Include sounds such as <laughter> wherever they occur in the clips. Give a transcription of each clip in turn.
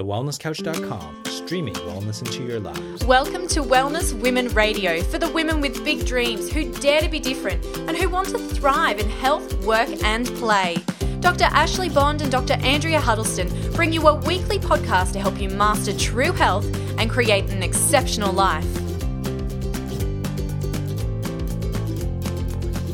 TheWellnessCouch.com, streaming wellness into your lives. Welcome to Wellness Women Radio for the women with big dreams who dare to be different and who want to thrive in health, work, and play. Dr. Ashley Bond and Dr. Andrea Huddleston bring you a weekly podcast to help you master true health and create an exceptional life.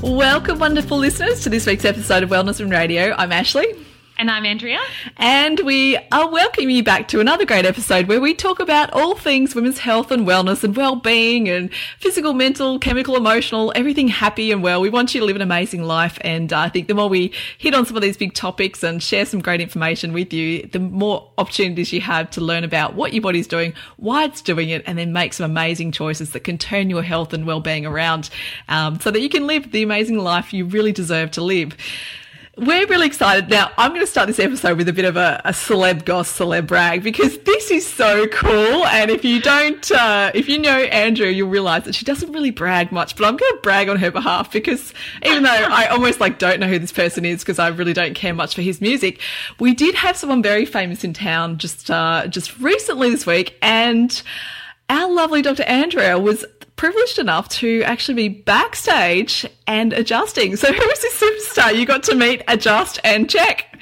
Welcome, wonderful listeners, to this week's episode of Wellness Women Radio. I'm Ashley. And I'm Andrea. And we are welcoming you back to another great episode where we talk about all things women's health and wellness and well-being and physical, mental, chemical, emotional, everything happy and well. We want you to live an amazing life. And uh, I think the more we hit on some of these big topics and share some great information with you, the more opportunities you have to learn about what your body's doing, why it's doing it, and then make some amazing choices that can turn your health and well-being around um, so that you can live the amazing life you really deserve to live. We're really excited. Now, I'm going to start this episode with a bit of a, a celeb goss, celeb brag, because this is so cool. And if you don't, uh, if you know Andrea, you'll realize that she doesn't really brag much, but I'm going to brag on her behalf because even though I almost like don't know who this person is because I really don't care much for his music, we did have someone very famous in town just, uh, just recently this week. And our lovely Dr. Andrea was privileged enough to actually be backstage and adjusting. So, who is this superstar you got to meet, adjust, and check?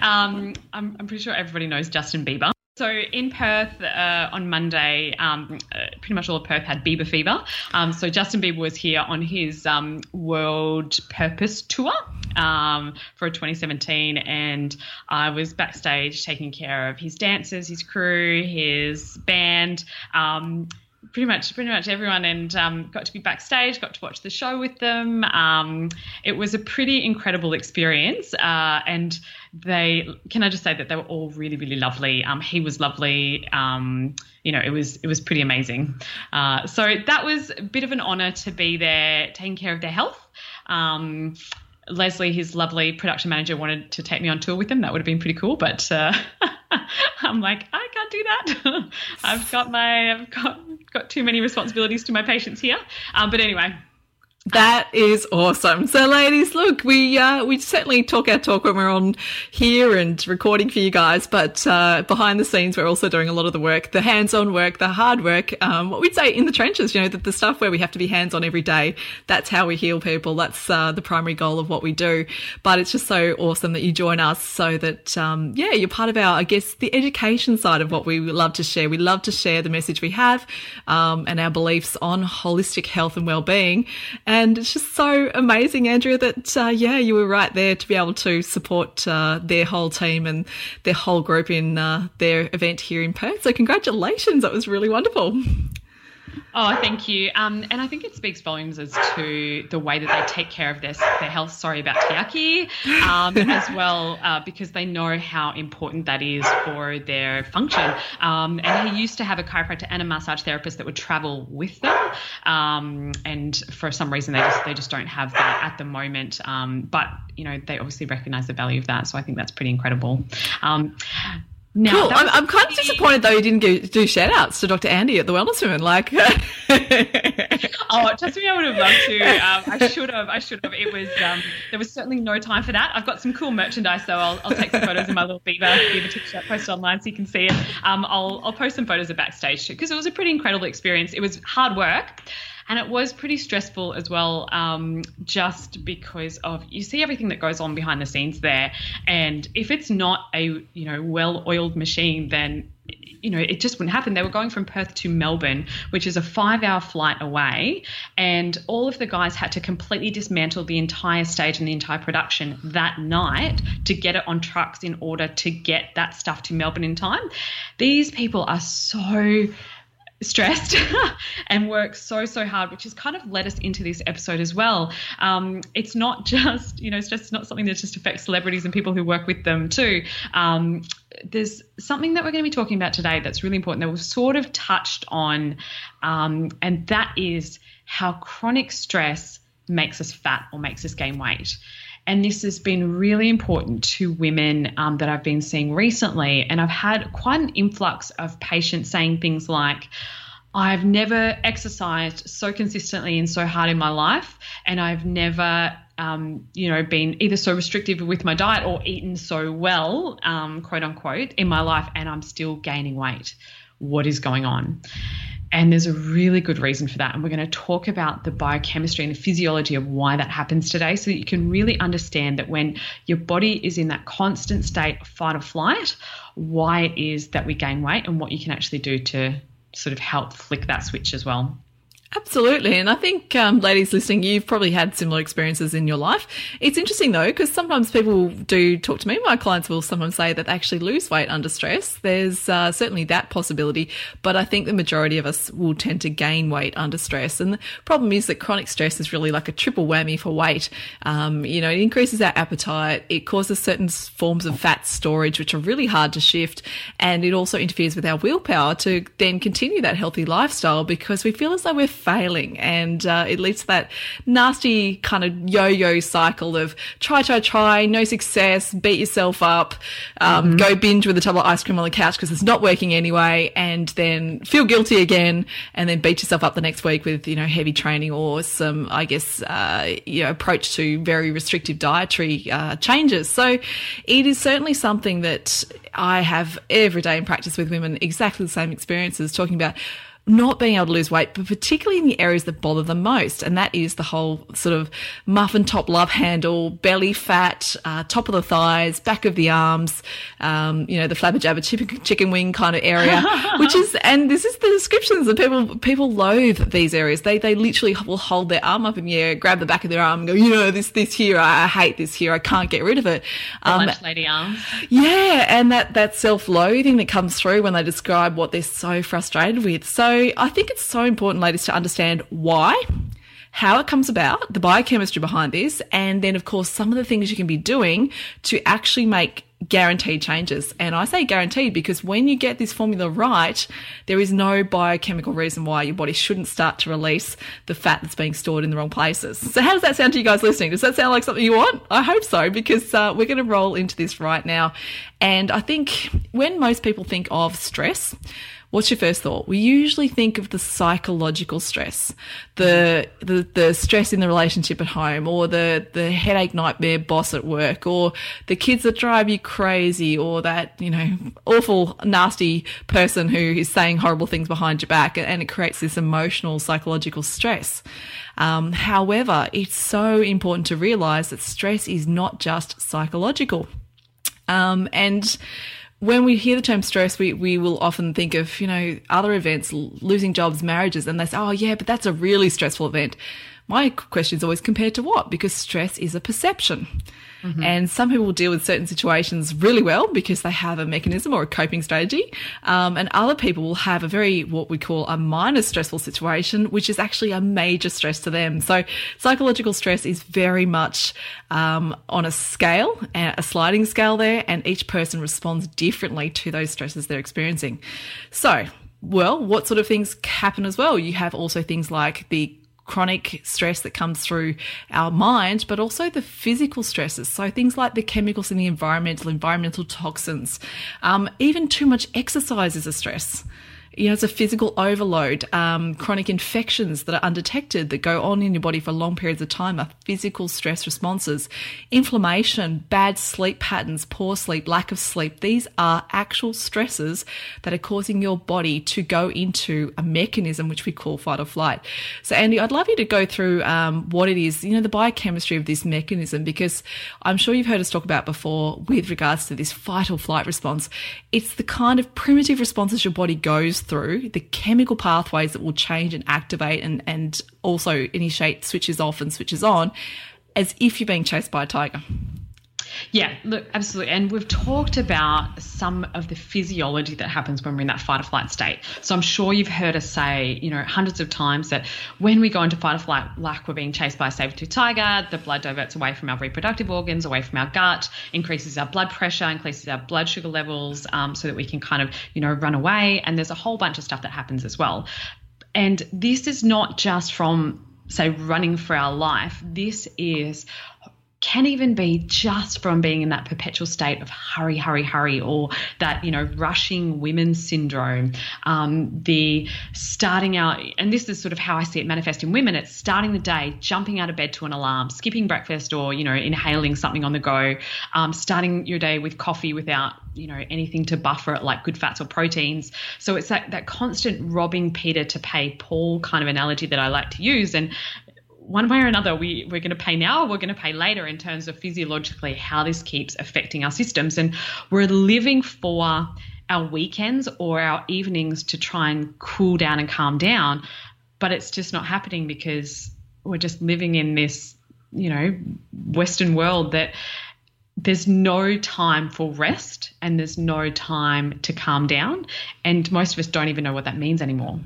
Um, I'm, I'm pretty sure everybody knows Justin Bieber. So in Perth uh, on Monday, um, uh, pretty much all of Perth had Bieber fever. Um, so Justin Bieber was here on his um, World Purpose Tour um, for 2017, and I was backstage taking care of his dancers, his crew, his band um, pretty much pretty much everyone and um, got to be backstage got to watch the show with them. Um, it was a pretty incredible experience uh, and they can i just say that they were all really really lovely. Um, he was lovely. Um, you know it was it was pretty amazing. Uh, so that was a bit of an honor to be there taking care of their health. Um, Leslie, his lovely production manager, wanted to take me on tour with him. That would have been pretty cool, but uh, <laughs> <laughs> I'm like, I can't do that. <laughs> I've got my, I've got got too many responsibilities to my patients here. Um, but anyway, that is awesome. So, ladies, look, we uh, we certainly talk our talk when we're on here and recording for you guys, but uh, behind the scenes, we're also doing a lot of the work, the hands-on work, the hard work. Um, what we'd say in the trenches, you know, the, the stuff where we have to be hands-on every day. That's how we heal people. That's uh, the primary goal of what we do. But it's just so awesome that you join us, so that um, yeah, you're part of our, I guess, the education side of what we love to share. We love to share the message we have um, and our beliefs on holistic health and well-being. And it's just so amazing, Andrea, that, uh, yeah, you were right there to be able to support uh, their whole team and their whole group in uh, their event here in Perth. So, congratulations. That was really wonderful. Oh, thank you. Um, and I think it speaks volumes as to the way that they take care of their, their health. Sorry about Tiaki, um, <laughs> as well, uh, because they know how important that is for their function. Um, and he used to have a chiropractor and a massage therapist that would travel with them. Um, and for some reason, they just they just don't have that at the moment. Um, but you know, they obviously recognise the value of that. So I think that's pretty incredible. No, cool. I'm, I'm kind of disappointed though you didn't go, do shout outs to Dr. Andy at the Wellness Women. Like, <laughs> oh, trust me, I would have loved to. Um, I should have. I should have. It was um, there was certainly no time for that. I've got some cool merchandise, so I'll, I'll take some photos of my little Bieber Bieber t-shirt, post online so you can see it. Um, I'll I'll post some photos of backstage because it was a pretty incredible experience. It was hard work and it was pretty stressful as well, um, just because of you see everything that goes on behind the scenes there, and if it's not a you know well-oiled machine, then you know, it just wouldn't happen. They were going from Perth to Melbourne, which is a five hour flight away. And all of the guys had to completely dismantle the entire stage and the entire production that night to get it on trucks in order to get that stuff to Melbourne in time. These people are so stressed <laughs> and work so so hard which has kind of led us into this episode as well. Um, it's not <laughs> just you know stress is not something that just affects celebrities and people who work with them too. Um, there's something that we're going to be talking about today that's really important that we've sort of touched on um, and that is how chronic stress makes us fat or makes us gain weight and this has been really important to women um, that I've been seeing recently. And I've had quite an influx of patients saying things like, I've never exercised so consistently and so hard in my life, and I've never um, you know, been either so restrictive with my diet or eaten so well, um, quote unquote, in my life, and I'm still gaining weight. What is going on? And there's a really good reason for that. And we're going to talk about the biochemistry and the physiology of why that happens today so that you can really understand that when your body is in that constant state of fight or flight, why it is that we gain weight and what you can actually do to sort of help flick that switch as well. Absolutely. And I think, um, ladies listening, you've probably had similar experiences in your life. It's interesting though, because sometimes people do talk to me. My clients will sometimes say that they actually lose weight under stress. There's uh, certainly that possibility, but I think the majority of us will tend to gain weight under stress. And the problem is that chronic stress is really like a triple whammy for weight. Um, you know, it increases our appetite. It causes certain forms of fat storage, which are really hard to shift. And it also interferes with our willpower to then continue that healthy lifestyle because we feel as though we're failing. And uh, it leads to that nasty kind of yo yo cycle of try, try, try, no success, beat yourself up, um, mm-hmm. go binge with a tub of ice cream on the couch because it's not working anyway, and then feel guilty again, and then beat yourself up the next week with, you know, heavy training or some, I guess, uh, you know, approach to very restrictive dietary uh, changes. So it is certainly something that I have every day in practice with women, exactly the same experiences, talking about not being able to lose weight, but particularly in the areas that bother them most. And that is the whole sort of muffin top love handle, belly fat, uh, top of the thighs, back of the arms, um, you know, the flabber jabber chicken, chicken wing kind of area, <laughs> which is, and this is the descriptions that people, people loathe these areas. They, they literally will hold their arm up in the air, grab the back of their arm and go, you know, this, this here, I, I hate this here. I can't get rid of it. Um, lunch lady arms. Yeah. And that, that self loathing that comes through when they describe what they're so frustrated with. So, I think it's so important, ladies, to understand why, how it comes about, the biochemistry behind this, and then, of course, some of the things you can be doing to actually make guaranteed changes. And I say guaranteed because when you get this formula right, there is no biochemical reason why your body shouldn't start to release the fat that's being stored in the wrong places. So, how does that sound to you guys listening? Does that sound like something you want? I hope so because uh, we're going to roll into this right now. And I think when most people think of stress, What's your first thought? We usually think of the psychological stress, the, the, the stress in the relationship at home or the, the headache nightmare boss at work or the kids that drive you crazy or that, you know, awful, nasty person who is saying horrible things behind your back and it creates this emotional, psychological stress. Um, however, it's so important to realize that stress is not just psychological. Um, and when we hear the term stress, we, we will often think of, you know, other events, losing jobs, marriages, and they say, oh, yeah, but that's a really stressful event. My question is always compared to what? Because stress is a perception. Mm-hmm. And some people deal with certain situations really well because they have a mechanism or a coping strategy. Um, and other people will have a very, what we call a minor stressful situation, which is actually a major stress to them. So psychological stress is very much um, on a scale, a sliding scale there, and each person responds differently to those stresses they're experiencing. So, well, what sort of things happen as well? You have also things like the chronic stress that comes through our mind, but also the physical stresses. So things like the chemicals in the environmental, environmental toxins, um, even too much exercise is a stress know, it's a physical overload, um, chronic infections that are undetected that go on in your body for long periods of time are physical stress responses. Inflammation, bad sleep patterns, poor sleep, lack of sleep. These are actual stresses that are causing your body to go into a mechanism which we call fight or flight. So, Andy, I'd love you to go through um, what it is, you know, the biochemistry of this mechanism, because I'm sure you've heard us talk about before with regards to this fight or flight response. It's the kind of primitive responses your body goes through, the chemical pathways that will change and activate and, and also initiate switches off and switches on as if you're being chased by a tiger. Yeah, look, absolutely. And we've talked about some of the physiology that happens when we're in that fight or flight state. So I'm sure you've heard us say, you know, hundreds of times that when we go into fight or flight, like we're being chased by a saber-tooth tiger, the blood diverts away from our reproductive organs, away from our gut, increases our blood pressure, increases our blood sugar levels, um, so that we can kind of, you know, run away. And there's a whole bunch of stuff that happens as well. And this is not just from say running for our life. This is can even be just from being in that perpetual state of hurry, hurry, hurry, or that, you know, rushing women's syndrome. Um, the starting out, and this is sort of how I see it manifest in women, it's starting the day, jumping out of bed to an alarm, skipping breakfast, or, you know, inhaling something on the go, um, starting your day with coffee without, you know, anything to buffer it like good fats or proteins. So it's that, that constant robbing Peter to pay Paul kind of analogy that I like to use. And one way or another, we, we're going to pay now or we're going to pay later in terms of physiologically how this keeps affecting our systems. And we're living for our weekends or our evenings to try and cool down and calm down. But it's just not happening because we're just living in this, you know, Western world that there's no time for rest and there's no time to calm down. And most of us don't even know what that means anymore.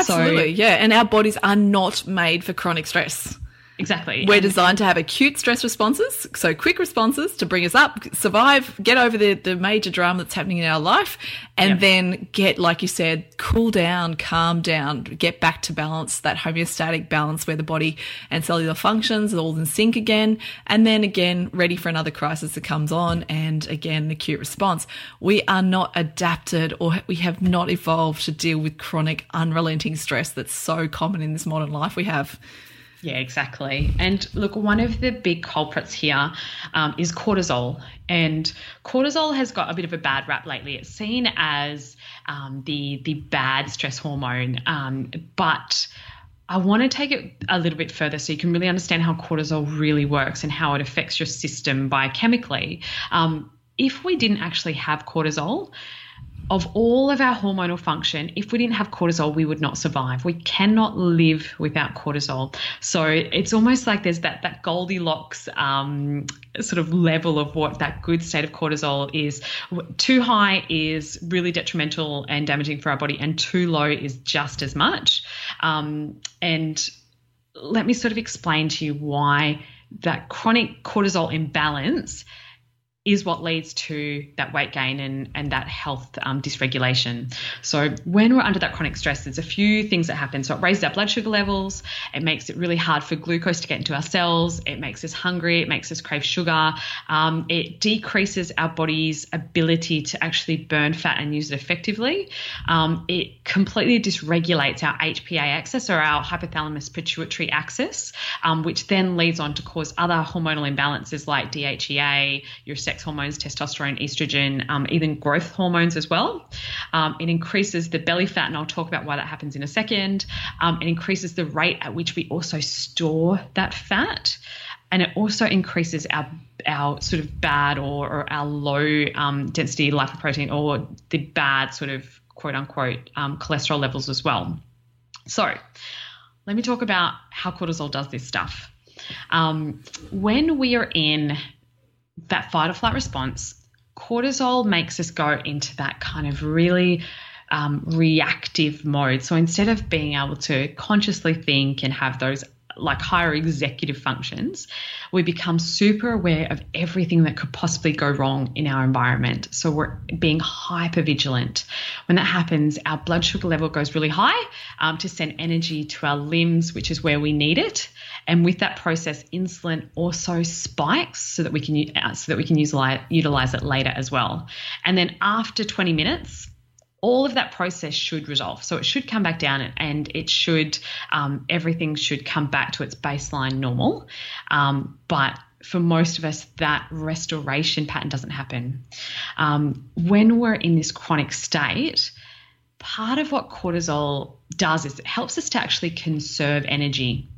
Absolutely, so, yeah. And our bodies are not made for chronic stress. Exactly. We're designed to have acute stress responses, so quick responses to bring us up, survive, get over the, the major drama that's happening in our life, and yep. then get, like you said, cool down, calm down, get back to balance, that homeostatic balance where the body and cellular functions are all in sync again, and then again, ready for another crisis that comes on, and again, an acute response. We are not adapted or we have not evolved to deal with chronic, unrelenting stress that's so common in this modern life we have. Yeah, exactly. And look, one of the big culprits here um, is cortisol. And cortisol has got a bit of a bad rap lately. It's seen as um, the the bad stress hormone, um, but I want to take it a little bit further so you can really understand how cortisol really works and how it affects your system biochemically. Um, if we didn't actually have cortisol, of all of our hormonal function, if we didn't have cortisol, we would not survive. We cannot live without cortisol. So it's almost like there's that that Goldilocks um, sort of level of what that good state of cortisol is. Too high is really detrimental and damaging for our body, and too low is just as much. Um, and let me sort of explain to you why that chronic cortisol imbalance is what leads to that weight gain and, and that health um, dysregulation. So, when we're under that chronic stress, there's a few things that happen. So, it raises our blood sugar levels, it makes it really hard for glucose to get into our cells, it makes us hungry, it makes us crave sugar, um, it decreases our body's ability to actually burn fat and use it effectively. Um, it completely dysregulates our HPA axis or our hypothalamus pituitary axis, um, which then leads on to cause other hormonal imbalances like DHEA, your sex hormones, testosterone, estrogen, um, even growth hormones as well. Um, it increases the belly fat, and I'll talk about why that happens in a second. Um, it increases the rate at which we also store that fat. And it also increases our our sort of bad or, or our low um, density lipoprotein or the bad sort of quote unquote um, cholesterol levels as well. So, let me talk about how cortisol does this stuff. Um, when we are in that fight or flight response, cortisol makes us go into that kind of really um, reactive mode. So instead of being able to consciously think and have those like higher executive functions, we become super aware of everything that could possibly go wrong in our environment. So we're being hyper vigilant. When that happens, our blood sugar level goes really high um, to send energy to our limbs, which is where we need it. And with that process, insulin also spikes so that we can uh, so that we can utilize, utilize it later as well. And then after 20 minutes, all of that process should resolve. So it should come back down and it should, um, everything should come back to its baseline normal. Um, but for most of us, that restoration pattern doesn't happen. Um, when we're in this chronic state, part of what cortisol does is it helps us to actually conserve energy.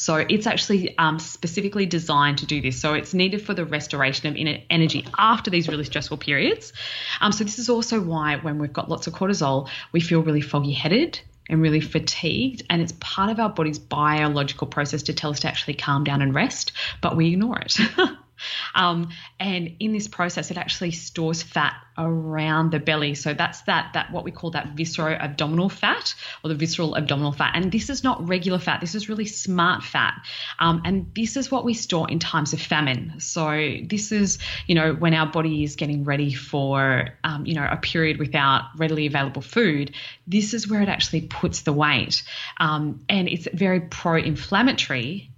So it's actually um, specifically designed to do this. So it's needed for the restoration of energy after these really stressful periods. Um, so this is also why when we've got lots of cortisol, we feel really foggy headed and really fatigued. And it's part of our body's biological process to tell us to actually calm down and rest, but we ignore it. <laughs> Um, and in this process, it actually stores fat around the belly. So that's that that what we call that viscero-abdominal fat or the visceral abdominal fat. And this is not regular fat. This is really smart fat. Um, and this is what we store in times of famine. So this is you know when our body is getting ready for um, you know a period without readily available food. This is where it actually puts the weight, um, and it's very pro-inflammatory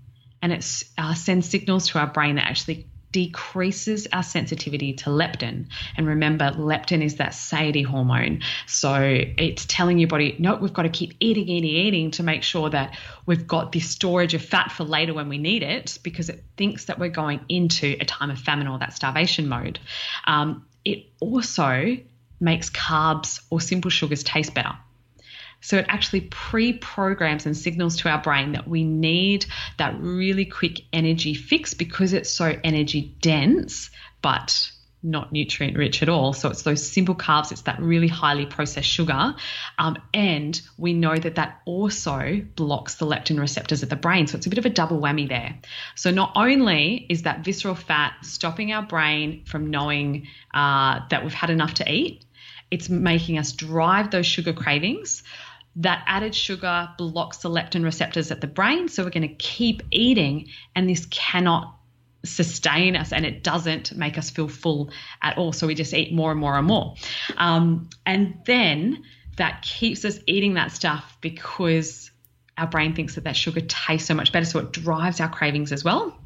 and it uh, sends signals to our brain that actually decreases our sensitivity to leptin. And remember, leptin is that satiety hormone. So it's telling your body, no, we've got to keep eating, eating, eating to make sure that we've got this storage of fat for later when we need it because it thinks that we're going into a time of famine or that starvation mode. Um, it also makes carbs or simple sugars taste better. So it actually pre programs and signals to our brain that we need that really quick energy fix because it's so energy dense, but not nutrient rich at all. So it's those simple carbs, it's that really highly processed sugar. Um, and we know that that also blocks the leptin receptors at the brain. So it's a bit of a double whammy there. So not only is that visceral fat stopping our brain from knowing uh, that we've had enough to eat, it's making us drive those sugar cravings that added sugar blocks the leptin receptors at the brain. So we're going to keep eating, and this cannot sustain us and it doesn't make us feel full at all. So we just eat more and more and more. Um, and then that keeps us eating that stuff because our brain thinks that that sugar tastes so much better. So it drives our cravings as well.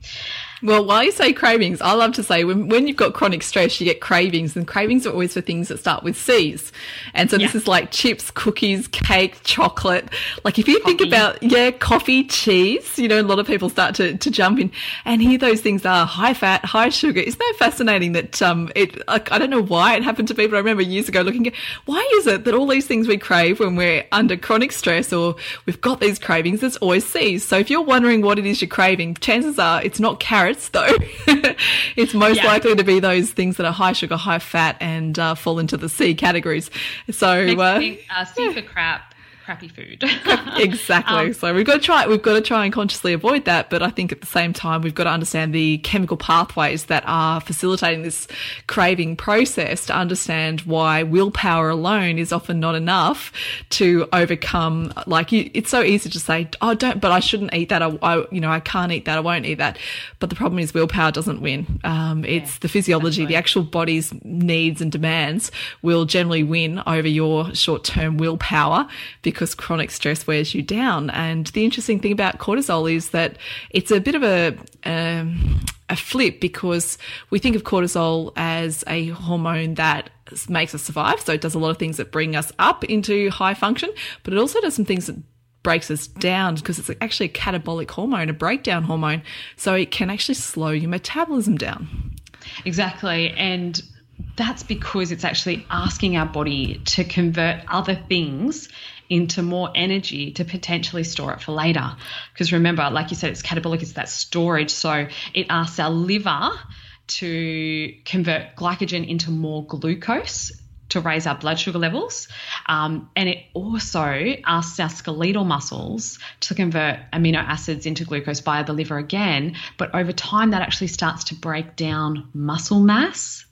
Well, while you say cravings, I love to say when, when you've got chronic stress, you get cravings, and cravings are always for things that start with C's. And so yeah. this is like chips, cookies, cake, chocolate. Like if you coffee. think about, yeah, coffee, cheese, you know, a lot of people start to, to jump in and here those things are high fat, high sugar. Isn't that fascinating that, um, it, I, I don't know why it happened to me, but I remember years ago looking at why is it that all these things we crave when we're under chronic stress or we've got these cravings, it's always C's. So if you're wondering what it is you're craving, chances are it's not carrots carrots, though. <laughs> it's most yeah. likely to be those things that are high sugar, high fat, and uh, fall into the C categories. So, uh, uh, for crap crappy food. <laughs> exactly. Um, so we've got to try we've got to try and consciously avoid that, but I think at the same time we've got to understand the chemical pathways that are facilitating this craving process to understand why willpower alone is often not enough to overcome like you, it's so easy to say, "Oh, don't but I shouldn't eat that. I, I you know, I can't eat that. I won't eat that." But the problem is willpower doesn't win. Um, it's yeah, the physiology, the actual body's needs and demands will generally win over your short-term willpower because because chronic stress wears you down. And the interesting thing about cortisol is that it's a bit of a, um, a flip because we think of cortisol as a hormone that makes us survive. So it does a lot of things that bring us up into high function, but it also does some things that breaks us down because it's actually a catabolic hormone, a breakdown hormone. So it can actually slow your metabolism down. Exactly. And that's because it's actually asking our body to convert other things into more energy to potentially store it for later. Because remember, like you said, it's catabolic, it's that storage. So it asks our liver to convert glycogen into more glucose to raise our blood sugar levels. Um, and it also asks our skeletal muscles to convert amino acids into glucose via the liver again. But over time, that actually starts to break down muscle mass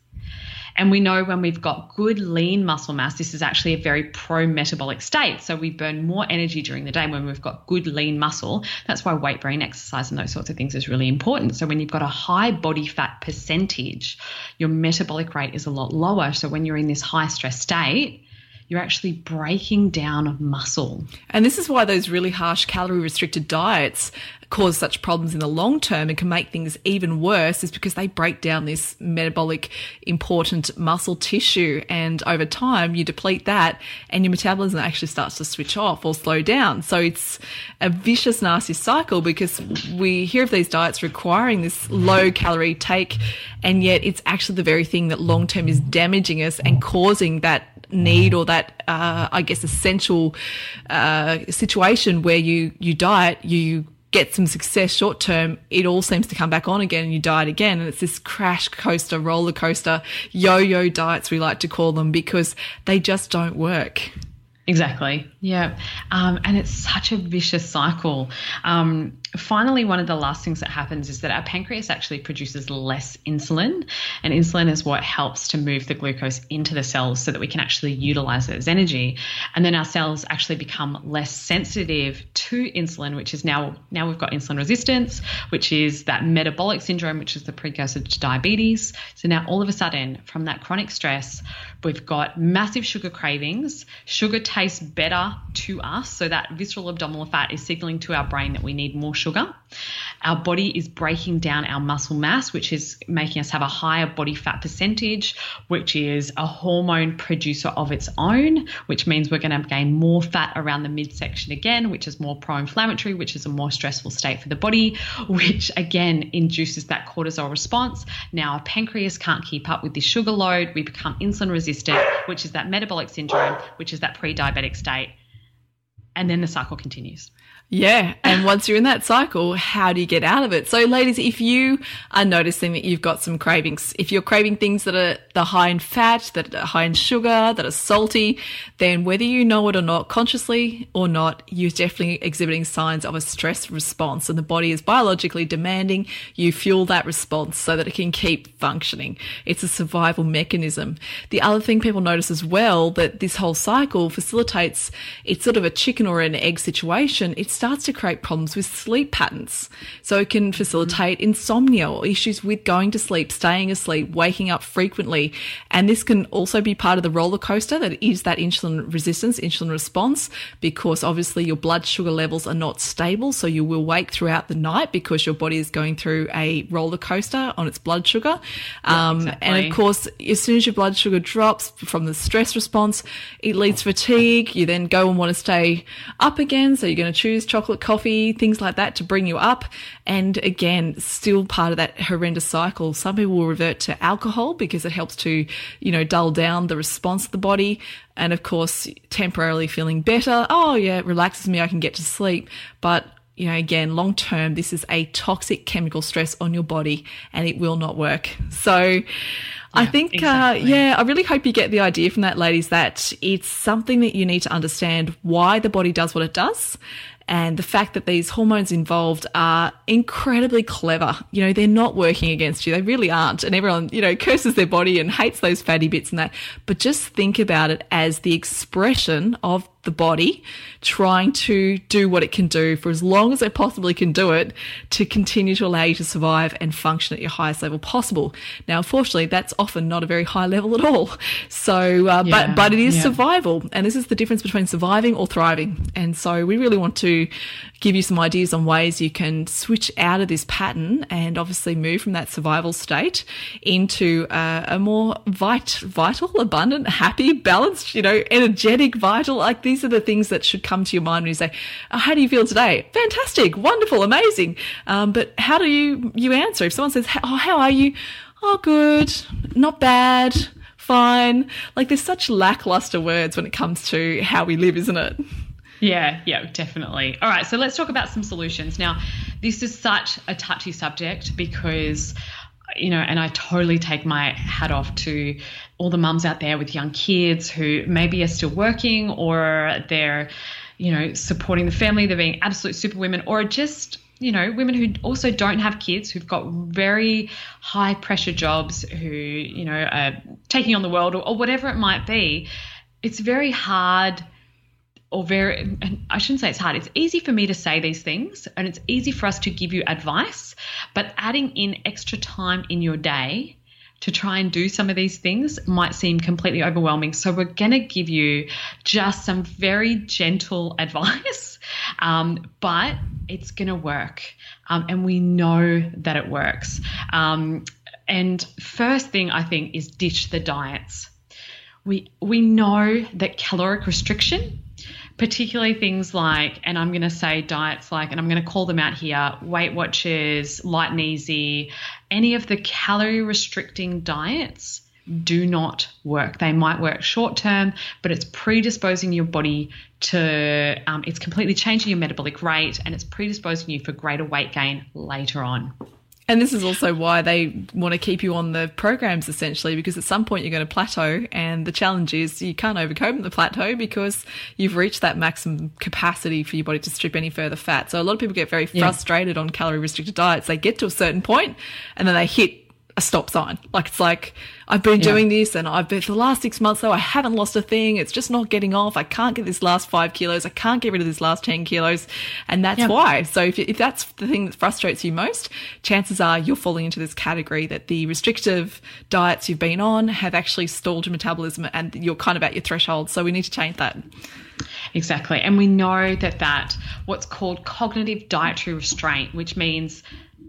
and we know when we've got good lean muscle mass, this is actually a very pro metabolic state. So we burn more energy during the day when we've got good lean muscle. That's why weight bearing exercise and those sorts of things is really important. So when you've got a high body fat percentage, your metabolic rate is a lot lower. So when you're in this high stress state, you're actually breaking down muscle. And this is why those really harsh calorie restricted diets cause such problems in the long term and can make things even worse is because they break down this metabolic important muscle tissue and over time you deplete that and your metabolism actually starts to switch off or slow down so it's a vicious nasty cycle because we hear of these diets requiring this low calorie take and yet it's actually the very thing that long term is damaging us and causing that need or that uh, I guess essential uh, situation where you you diet you get some success short term, it all seems to come back on again and you diet again. And it's this crash coaster, roller coaster, yo yo diets, we like to call them, because they just don't work. Exactly. Yeah. Um, and it's such a vicious cycle. Um, finally, one of the last things that happens is that our pancreas actually produces less insulin, and insulin is what helps to move the glucose into the cells so that we can actually utilize it as energy. And then our cells actually become less sensitive to insulin, which is now now we've got insulin resistance, which is that metabolic syndrome, which is the precursor to diabetes. So now all of a sudden, from that chronic stress, we've got massive sugar cravings. Sugar tastes better to us, so that visceral abdominal fat is signaling to our brain that we need more sugar. Our body is breaking down our muscle mass, which is making us have a higher body fat percentage, which is a hormone producer of its own, which means we're going to gain more fat around the midsection again, which is more pro inflammatory, which is a more stressful state for the body, which again induces that cortisol response. Now, our pancreas can't keep up with this sugar load. We become insulin resistant, which is that metabolic syndrome, which is that pre diabetic state. And then the cycle continues. Yeah. And <laughs> once you're in that cycle, how do you get out of it? So ladies, if you are noticing that you've got some cravings, if you're craving things that are the high in fat, that are high in sugar, that are salty, then whether you know it or not, consciously or not, you're definitely exhibiting signs of a stress response and the body is biologically demanding you fuel that response so that it can keep functioning. It's a survival mechanism. The other thing people notice as well that this whole cycle facilitates, it's sort of a chicken or an egg situation. It's starts to create problems with sleep patterns. So it can facilitate insomnia or issues with going to sleep, staying asleep, waking up frequently. And this can also be part of the roller coaster that is that insulin resistance, insulin response, because obviously your blood sugar levels are not stable. So you will wake throughout the night because your body is going through a roller coaster on its blood sugar. Yeah, um, exactly. And of course, as soon as your blood sugar drops from the stress response, it leads fatigue. You then go and want to stay up again. So you're going to choose chocolate coffee, things like that to bring you up. And again, still part of that horrendous cycle. Some people will revert to alcohol because it helps to, you know, dull down the response of the body. And of course, temporarily feeling better. Oh yeah, it relaxes me. I can get to sleep. But you know, again, long term, this is a toxic chemical stress on your body and it will not work. So I think, exactly. uh, yeah, I really hope you get the idea from that, ladies, that it's something that you need to understand why the body does what it does. And the fact that these hormones involved are incredibly clever. You know, they're not working against you. They really aren't. And everyone, you know, curses their body and hates those fatty bits and that. But just think about it as the expression of the body trying to do what it can do for as long as it possibly can do it to continue to allow you to survive and function at your highest level possible. Now, unfortunately, that's often not a very high level at all. So, uh, Yeah, but, but it is yeah. survival. And this is the difference between surviving or thriving. And so we really want to give you some ideas on ways you can switch out of this pattern and obviously move from that survival state into uh, a more vit- vital, abundant, happy, balanced, you know, energetic, vital. Like these are the things that should come to your mind when you say, oh, "How do you feel today?" Fantastic, wonderful, amazing. Um, but how do you you answer if someone says, "Oh, how are you?" Oh, good, not bad, fine. Like there's such lackluster words when it comes to how we live, isn't it? Yeah, yeah, definitely. All right, so let's talk about some solutions. Now, this is such a touchy subject because, you know, and I totally take my hat off to all the mums out there with young kids who maybe are still working or they're, you know, supporting the family, they're being absolute superwomen, or just, you know, women who also don't have kids, who've got very high pressure jobs, who, you know, are taking on the world or, or whatever it might be. It's very hard or very, I shouldn't say it's hard. It's easy for me to say these things and it's easy for us to give you advice, but adding in extra time in your day to try and do some of these things might seem completely overwhelming. So we're going to give you just some very gentle <laughs> advice, um, but it's going to work, um, and we know that it works. Um, and first thing I think is ditch the diets. We we know that caloric restriction particularly things like, and I'm going to say diets like, and I'm going to call them out here Weight Watchers, Light and Easy, any of the calorie restricting diets do not work. They might work short term, but it's predisposing your body to, um, it's completely changing your metabolic rate and it's predisposing you for greater weight gain later on. And this is also why they want to keep you on the programs essentially, because at some point you're going to plateau. And the challenge is you can't overcome the plateau because you've reached that maximum capacity for your body to strip any further fat. So a lot of people get very Yeah. frustrated on calorie restricted diets. They get to a certain point and then they hit a stop sign. Like it's like, I've been Yeah. doing this and I've been for the last six months though, I haven't lost a thing. It's just not getting off. I can't get this last five kilos. I can't get rid of this last 10 kilos. And that's Yeah. why. So if, if that's the thing that frustrates you most, chances are you're falling into this category that the restrictive diets you've been on have actually stalled your metabolism and you're kind of at your threshold. So we need to change that. Exactly. And we know that that what's called cognitive dietary restraint, which means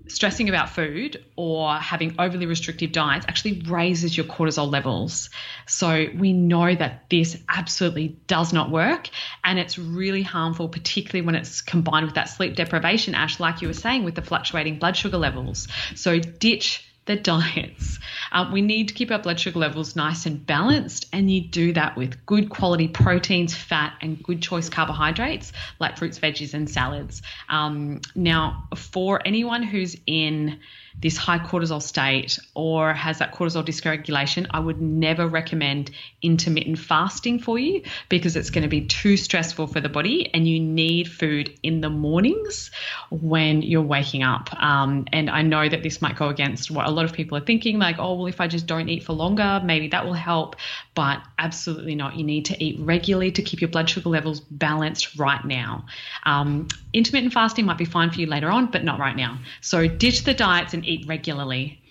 stressing about food or having overly restrictive diets actually raises your cortisol levels. So we know that this absolutely does not work and it's really harmful, particularly when it's combined with that sleep deprivation, Ash, like you were saying, with the fluctuating blood sugar levels. So ditch the diets. Um, we need to keep our blood sugar levels nice and balanced, and you do that with good quality proteins, fat, and good choice carbohydrates like fruits, veggies, and salads. Um, now, for anyone who's in this high cortisol state or has that cortisol dysregulation, I would never recommend intermittent fasting for you because it's going to be too stressful for the body and you need food in the mornings when you're waking up. Um, and I know that this might go against what a lot of people are thinking like, oh, well, if I just don't eat for longer, maybe that will help. But absolutely not. You need to eat regularly to keep your blood sugar levels balanced right now. Um, intermittent fasting might be fine for you later on, but not right now. So ditch the diets and eat regularly.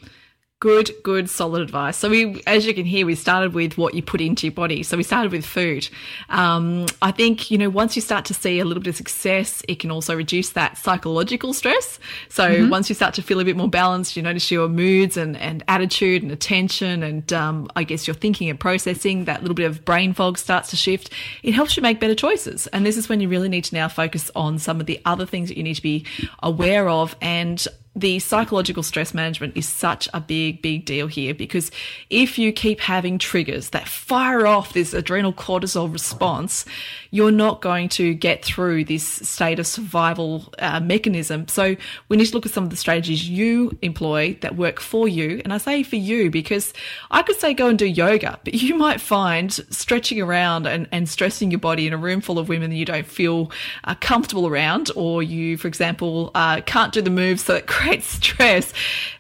Good, good, solid advice. So we, as you can hear, we started with what you put into your body. So we started with food. Um, I think you know once you start to see a little bit of success, it can also reduce that psychological stress. So mm-hmm. once you start to feel a bit more balanced, you notice your moods and, and attitude and attention, and um, I guess your thinking and processing. That little bit of brain fog starts to shift. It helps you make better choices. And this is when you really need to now focus on some of the other things that you need to be aware of and the psychological stress management is such a big, big deal here because if you keep having triggers that fire off this adrenal cortisol response, you're not going to get through this state of survival uh, mechanism. So we need to look at some of the strategies you employ that work for you. And I say for you because I could say go and do yoga, <laughs> but you might find stretching around and, and stressing your body in a room full of women that you don't feel uh, comfortable around, or you, for example, uh, can't do the moves so that <laughs> create <laughs> stress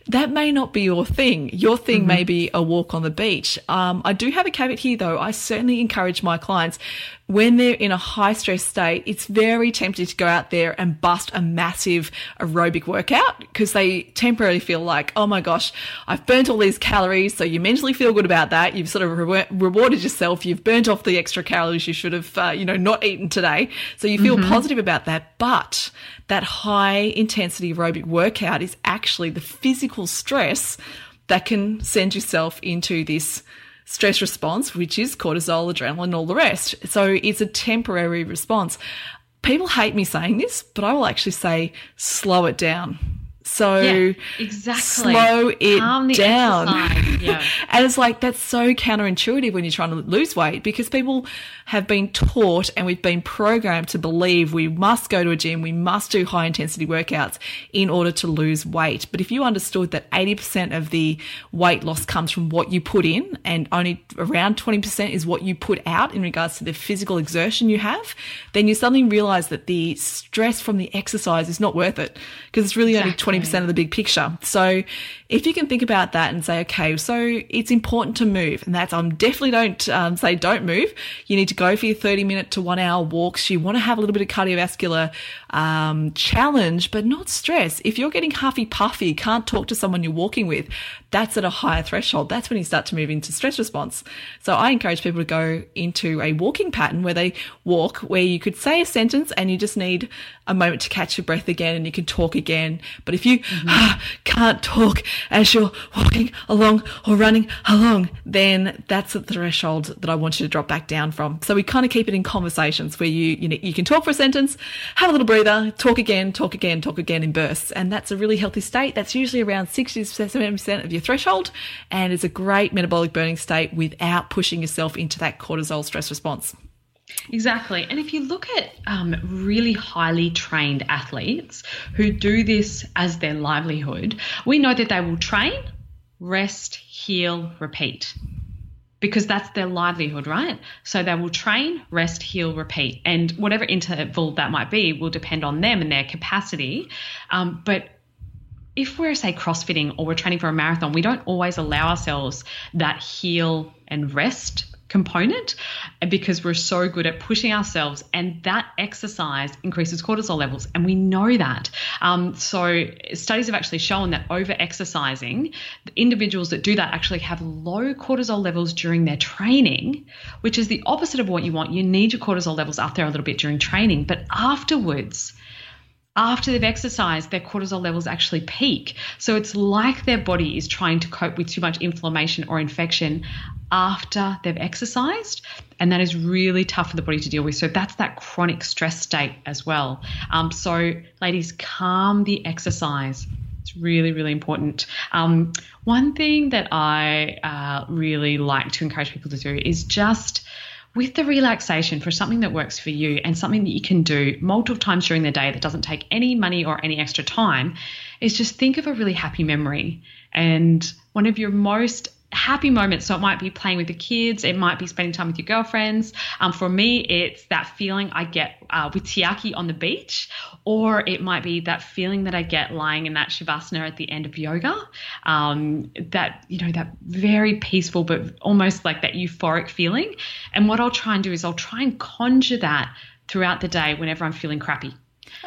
that may not be your thing. Your thing mm-hmm. may be a walk on the beach. Um, I do have a caveat here though. I certainly encourage my clients when they're in a high stress state, it's very tempting to go out there and bust a massive aerobic workout because they temporarily feel like, oh my gosh, I've burnt all these calories. So you mentally feel good about that. You've sort of re- rewarded yourself. You've burnt off the extra calories you should have, uh, you know, not eaten today. So you feel mm-hmm. positive about that. But that high intensity aerobic workout is actually the physical stress that can send yourself into this stress response, which is cortisol, adrenaline, all the rest. So it's a temporary response. People hate me saying this, but I will actually say slow it down. So yeah, exactly. slow it down. <laughs> Yeah. and it's like that's so counterintuitive when you're trying to lose weight because people have been taught and we've been programmed to believe we must go to a gym, we must do high intensity workouts in order to lose weight. But if you understood that 80% of the weight loss comes from what you put in and only around 20% is what you put out in regards to the physical exertion you have, then you suddenly realize that the stress from the exercise is not worth it because it's really exactly. only 20% of the big picture. So if you can think about that and say, okay, so it's important to move, and that's, I'm definitely don't um, say don't move. You need to go for your 30 minute to one hour walks. You want to have a little bit of cardiovascular um, challenge, but not stress. If you're getting huffy puffy, can't talk to someone you're walking with, that's at a higher threshold. That's when you start to move into stress response. So I encourage people to go into a walking pattern where they walk, where you could say a sentence and you just need a moment to catch your breath again and you can talk again. But if you mm-hmm. can't talk as you're walking along or running along, then that's the threshold that I want you to drop back down from. So we kind of keep it in conversations where you, you know, you can talk for a sentence, have a little breather, talk again, talk again, talk again in bursts. And that's a really healthy state. That's usually around 60 to 70% of your threshold and it's a great metabolic burning state without pushing yourself into that cortisol stress response. Exactly. And if you look at um, really highly trained athletes who do this as their livelihood, we know that they will train, rest, heal, repeat because that's their livelihood, right? So they will train, rest, heal, repeat. And whatever interval that might be will depend on them and their capacity. Um, but if we're, say, CrossFitting or we're training for a marathon, we don't always allow ourselves that heal and rest component because we're so good at pushing ourselves and that exercise increases cortisol levels and we know that. Um, so studies have actually shown that over exercising individuals that do that actually have low cortisol levels during their training which is the opposite of what you want. You need your cortisol levels up there a little bit during training but afterwards after they've exercised, their cortisol levels actually peak. So it's like their body is trying to cope with too much inflammation or infection after they've exercised. And that is really tough for the body to deal with. So that's that chronic stress state as well. Um, so, ladies, calm the exercise. It's really, really important. Um, one thing that I uh, really like to encourage people to do is just with the relaxation for something that works for you and something that you can do multiple times during the day that doesn't take any money or any extra time is just think of a really happy memory. And one of your most happy moments. So it might be playing with the kids, it might be spending time with your girlfriends. Um, for me, it's that feeling I get uh, with Tiaki on the beach, or it might be that feeling that I get lying in that shavasana at the end of yoga. Um, that you know, that very peaceful but almost like that euphoric feeling. And what I'll try and do is I'll try and conjure that throughout the day whenever I'm feeling crappy,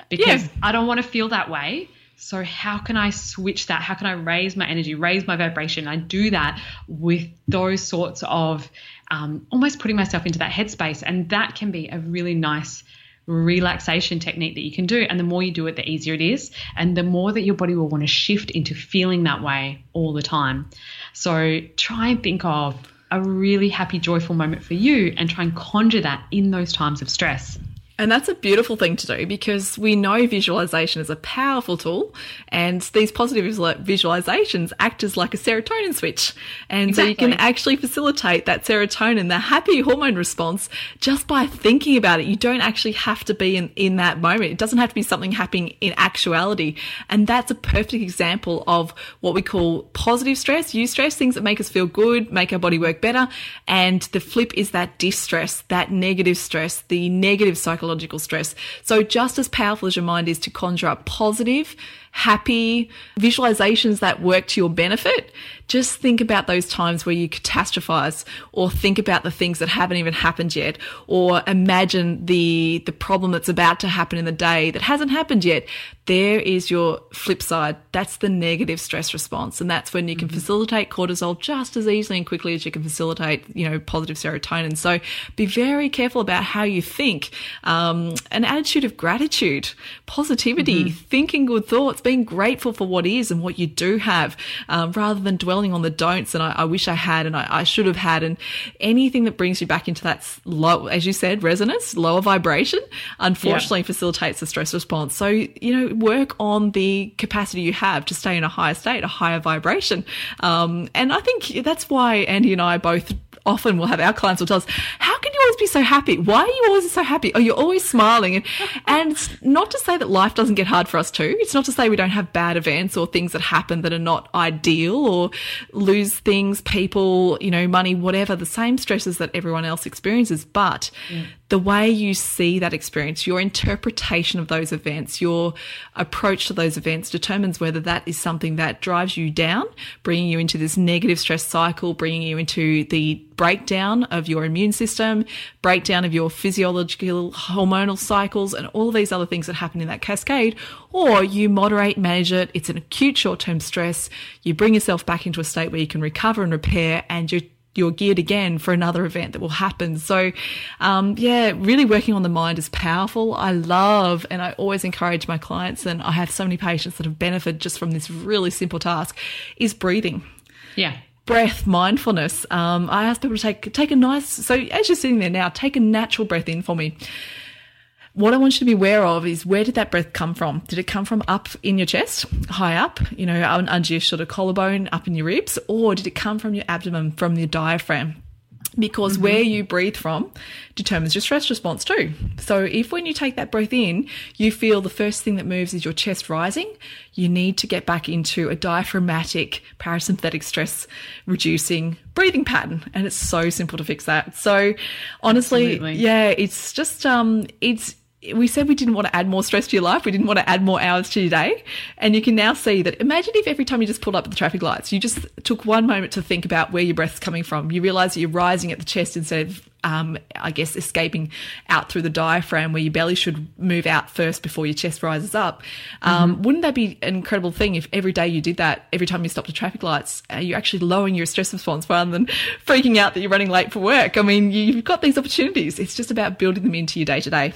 because yeah. I don't want to feel that way. So, how can I switch that? How can I raise my energy, raise my vibration? I do that with those sorts of um, almost putting myself into that headspace. And that can be a really nice relaxation technique that you can do. And the more you do it, the easier it is. And the more that your body will want to shift into feeling that way all the time. So, try and think of a really happy, joyful moment for you and try and conjure that in those times of stress. And that's a beautiful thing to do because we know visualization is a powerful tool and these positive visualizations act as like a serotonin switch. And exactly. so you can actually facilitate that serotonin, the happy hormone response just by thinking about it. You don't actually have to be in, in that moment. It doesn't have to be something happening in actuality. And that's a perfect example of what we call positive stress, eustress, things that make us feel good, make our body work better. And the flip is that distress, that negative stress, the negative cycle psychological stress. So just as powerful as your mind is to conjure up positive, happy visualizations that work to your benefit, just think about those times where you catastrophize or think about the things that haven't even happened yet or imagine the the problem that's about to happen in the day that hasn't happened yet. There is your flip side. That's the negative stress response. And that's when you can mm-hmm. facilitate cortisol just as easily and quickly as you can facilitate you know positive serotonin. So be very careful about how you think. Um, an attitude of gratitude positivity mm-hmm. thinking good thoughts being grateful for what is and what you do have um, rather than dwelling on the don'ts and I, I wish I had and I, I, should have had and anything that brings you back into that low, as you said, resonance, lower vibration, unfortunately yeah. facilitates the stress response. So, you know, work on the capacity you have to stay in a higher state, a higher vibration. Um, and I think that's why Andy and I both often we'll have our clients will tell us, how can you always be so happy? Why are you always so happy? Oh, you're always smiling. And, <laughs> and it's not to say that life doesn't get hard for us too. It's not to say we don't have bad events or things that happen that are not ideal or lose things, people, you know, money, whatever, the same stresses that everyone else experiences. But yeah the way you see that experience, your interpretation of those events, your approach to those events determines whether that is something that drives you down, bringing you into this negative stress cycle, bringing you into the breakdown of your immune system, breakdown of your physiological hormonal cycles, and all these other things that happen in that cascade, or you moderate, manage it. It's an acute short term stress. You bring yourself back into a state where you can recover and repair and you're you're geared again for another event that will happen. So, um, yeah, really working on the mind is powerful. I love and I always encourage my clients, and I have so many patients that have benefited just from this really simple task is breathing. Yeah breath mindfulness. Um, I ask people to take take a nice. So as you're sitting there now, take a natural breath in for me what I want you to be aware of is where did that breath come from? Did it come from up in your chest, high up, you know, under your sort of collarbone, up in your ribs, or did it come from your abdomen, from your diaphragm? Because mm-hmm. where you breathe from determines your stress response too. So if when you take that breath in, you feel the first thing that moves is your chest rising, you need to get back into a diaphragmatic parasympathetic stress reducing breathing pattern. And it's so simple to fix that. So honestly, Absolutely. yeah, it's just, um, it's, we said we didn't want to add more stress to your life. We didn't want to add more hours to your day. And you can now see that imagine if every time you just pulled up at the traffic lights, you just took one moment to think about where your breath's coming from. You realize that you're rising at the chest instead of um, I guess, escaping out through the diaphragm where your belly should move out first before your chest rises up. Um, mm-hmm. Wouldn't that be an incredible thing if every day you did that, every time you stopped at traffic lights, uh, you're actually lowering your stress response rather than <laughs> freaking out that you're running late for work? I mean, you've got these opportunities. It's just about building them into your day to day.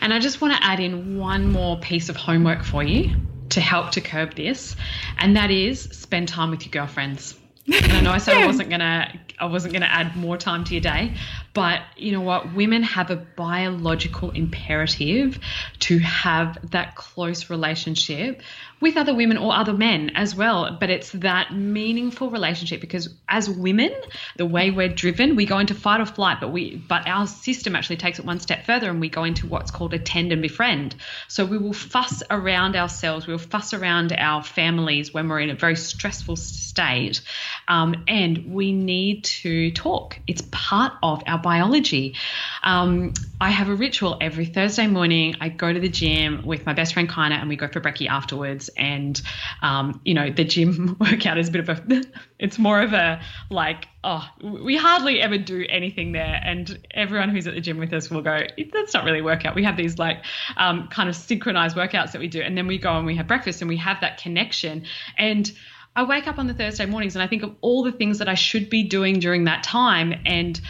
And I just want to add in one more piece of homework for you to help to curb this, and that is spend time with your girlfriends. And I know I said I wasn't gonna I wasn't gonna add more time to your day, but you know what? Women have a biological imperative to have that close relationship with other women or other men as well. But it's that meaningful relationship because as women, the way we're driven, we go into fight or flight, but we but our system actually takes it one step further and we go into what's called attend and befriend. So we will fuss around ourselves, we'll fuss around our families when we're in a very stressful state. Um, and we need to talk. It's part of our biology. Um, I have a ritual every Thursday morning. I go to the gym with my best friend Kaina and we go for brekkie afterwards and um, you know the gym <laughs> workout is a bit of a <laughs> it's more of a like oh we hardly ever do anything there and everyone who's at the gym with us will go that's not really workout we have these like um, kind of synchronized workouts that we do and then we go and we have breakfast and we have that connection and I wake up on the Thursday mornings and I think of all the things that I should be doing during that time. And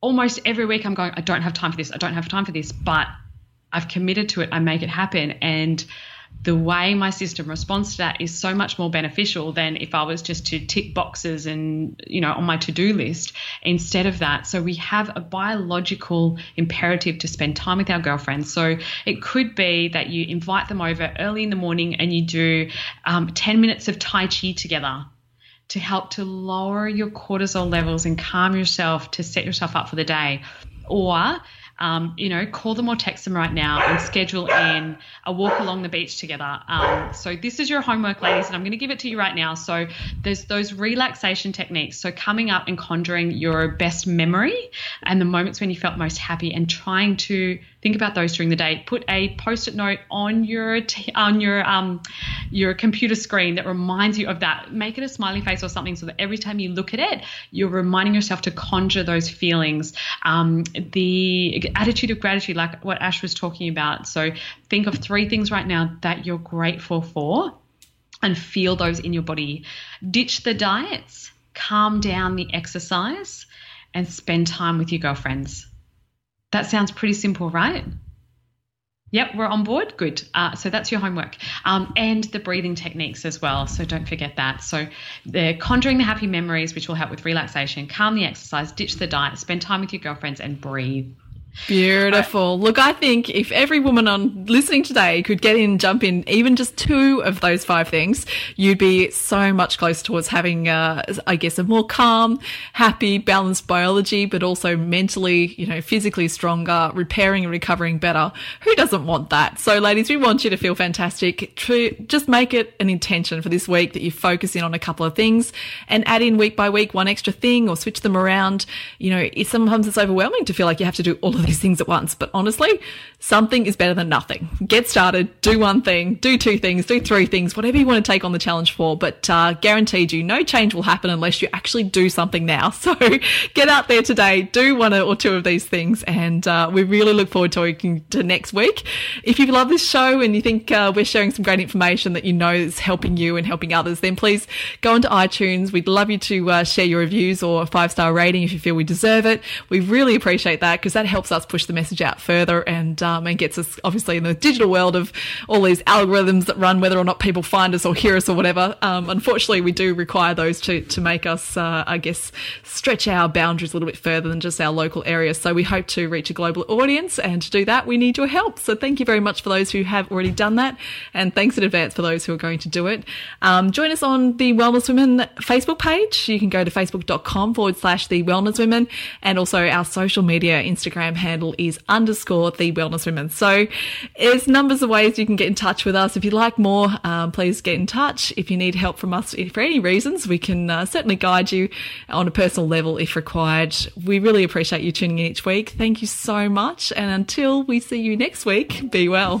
almost every week I'm going I don't have time for this. I don't have time for this. But I've committed to it. I make it happen. And the way my system responds to that is so much more beneficial than if I was just to tick boxes and, you know, on my to do list instead of that. So we have a biological imperative to spend time with our girlfriends. So it could be that you invite them over early in the morning and you do um, 10 minutes of Tai Chi together to help to lower your cortisol levels and calm yourself to set yourself up for the day. Or um, you know, call them or text them right now and schedule in a walk along the beach together. Um, so this is your homework, ladies, and I'm going to give it to you right now. So there's those relaxation techniques. So coming up and conjuring your best memory and the moments when you felt most happy and trying to think about those during the day. Put a post-it note on your t- on your um, your computer screen that reminds you of that. Make it a smiley face or something so that every time you look at it, you're reminding yourself to conjure those feelings. Um, the attitude of gratitude, like what Ash was talking about. So think of three things right now that you're grateful for, and feel those in your body. Ditch the diets. Calm down the exercise and spend time with your girlfriends. That sounds pretty simple, right? Yep, we're on board. Good. Uh, so that's your homework. Um, and the breathing techniques as well. So don't forget that. So the conjuring the happy memories, which will help with relaxation, calm the exercise, ditch the diet, spend time with your girlfriends, and breathe. Beautiful. Look, I think if every woman on listening today could get in, jump in, even just two of those five things, you'd be so much closer towards having, uh, I guess, a more calm, happy, balanced biology, but also mentally, you know, physically stronger, repairing and recovering better. Who doesn't want that? So, ladies, we want you to feel fantastic. just make it an intention for this week that you focus in on a couple of things and add in week by week one extra thing or switch them around. You know, sometimes it's overwhelming to feel like you have to do all of these things at once. But honestly, something is better than nothing. Get started, do one thing, do two things, do three things, whatever you want to take on the challenge for. But uh, guaranteed you, no change will happen unless you actually do something now. <laughs> So get out there today, do one or two of these things, and uh, we really look forward to talking to next week. If you love this show and you think uh, we're sharing some great information that you know is helping you and helping others, then please go into iTunes. We'd love you to uh, share your reviews or a five star rating if you feel we deserve it. We really appreciate that because that helps us push the message out further and um, and gets us obviously in the digital world of all these algorithms that run whether or not people find us or hear us or whatever. Um, unfortunately, we do require those to to make us, uh, I guess, stretch our boundaries a little bit further than just our local area. So we hope to reach a global audience, and to do that, we need your help. So thank you very much for those who have already done that, and thanks in advance for those who are going to do it. Um, join us on the Wellness Women Facebook page. You can go to facebook.com forward slash the Wellness Women, and also our social media Instagram handle is underscore the wellness women. So there's numbers of ways you can get in touch with us. If you'd like more, um, please get in touch. If you need help from us for any reasons, we can uh, certainly guide you on a personal level if required. We really appreciate you tuning in each week. Thank you so much. And until we see you next week, be well.